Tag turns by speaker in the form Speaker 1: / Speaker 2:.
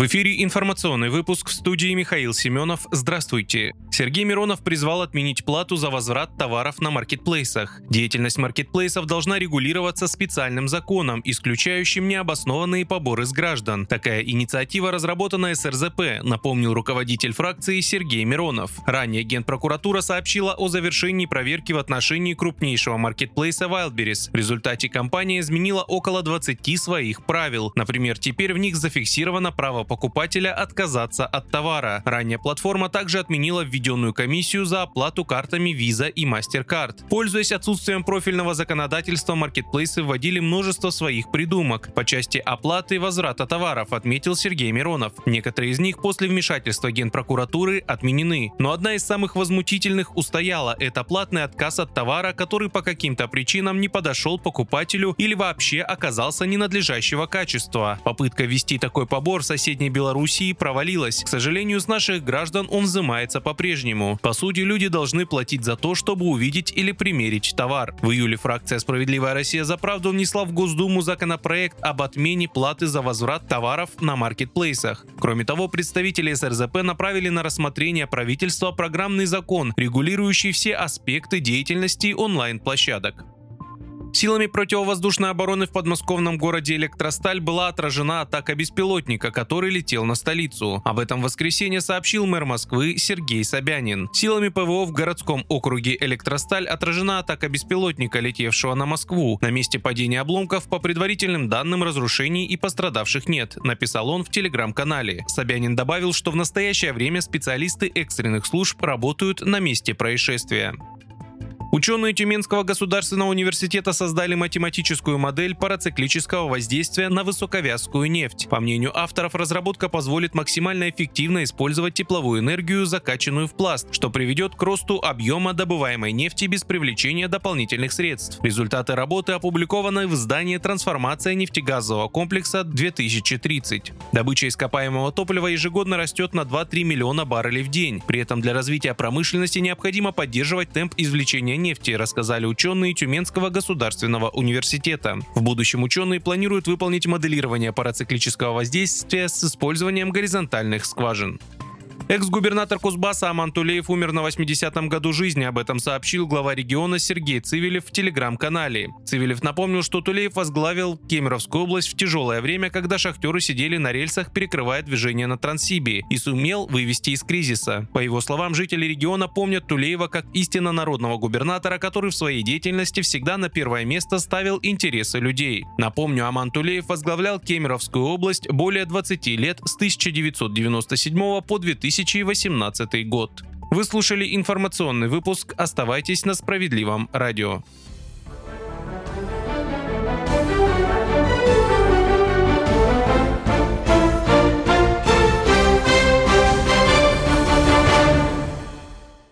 Speaker 1: В эфире информационный выпуск в студии Михаил Семенов. Здравствуйте. Сергей Миронов призвал отменить плату за возврат товаров на маркетплейсах. Деятельность маркетплейсов должна регулироваться специальным законом, исключающим необоснованные поборы с граждан. Такая инициатива разработана СРЗП, напомнил руководитель фракции Сергей Миронов. Ранее Генпрокуратура сообщила о завершении проверки в отношении крупнейшего маркетплейса Wildberries. В результате компания изменила около 20 своих правил. Например, теперь в них зафиксировано право покупателя отказаться от товара. Ранее платформа также отменила введенную комиссию за оплату картами Visa и MasterCard. Пользуясь отсутствием профильного законодательства, маркетплейсы вводили множество своих придумок по части оплаты и возврата товаров, отметил Сергей Миронов. Некоторые из них после вмешательства Генпрокуратуры отменены. Но одна из самых возмутительных устояла – это платный отказ от товара, который по каким-то причинам не подошел покупателю или вообще оказался ненадлежащего качества. Попытка ввести такой побор в соседней Белоруссии провалилась. К сожалению, с наших граждан он взимается по-прежнему. По сути, люди должны платить за то, чтобы увидеть или примерить товар. В июле фракция «Справедливая Россия за правду» внесла в Госдуму законопроект об отмене платы за возврат товаров на маркетплейсах. Кроме того, представители СРЗП направили на рассмотрение правительства программный закон, регулирующий все аспекты деятельности онлайн-площадок. Силами противовоздушной обороны в подмосковном городе Электросталь была отражена атака беспилотника, который летел на столицу. Об этом в воскресенье сообщил мэр Москвы Сергей Собянин. Силами ПВО в городском округе Электросталь отражена атака беспилотника, летевшего на Москву. На месте падения обломков по предварительным данным разрушений и пострадавших нет, написал он в телеграм-канале. Собянин добавил, что в настоящее время специалисты экстренных служб работают на месте происшествия. Ученые Тюменского государственного университета создали математическую модель парациклического воздействия на высоковязкую нефть. По мнению авторов, разработка позволит максимально эффективно использовать тепловую энергию, закачанную в пласт, что приведет к росту объема добываемой нефти без привлечения дополнительных средств. Результаты работы опубликованы в издании «Трансформация нефтегазового комплекса 2030». Добыча ископаемого топлива ежегодно растет на 2-3 миллиона баррелей в день. При этом для развития промышленности необходимо поддерживать темп извлечения нефти, рассказали ученые Тюменского государственного университета. В будущем ученые планируют выполнить моделирование парациклического воздействия с использованием горизонтальных скважин. Экс-губернатор Кузбасса Аман Тулеев умер на 80-м году жизни. Об этом сообщил глава региона Сергей Цивилев в телеграм-канале. Цивилев напомнил, что Тулеев возглавил Кемеровскую область в тяжелое время, когда шахтеры сидели на рельсах, перекрывая движение на Транссибе, и сумел вывести из кризиса. По его словам, жители региона помнят Тулеева как истинно народного губернатора, который в своей деятельности всегда на первое место ставил интересы людей. Напомню, Аман Тулеев возглавлял Кемеровскую область более 20 лет с 1997 по 2000 2018 год. Вы слушали информационный выпуск. Оставайтесь на справедливом радио.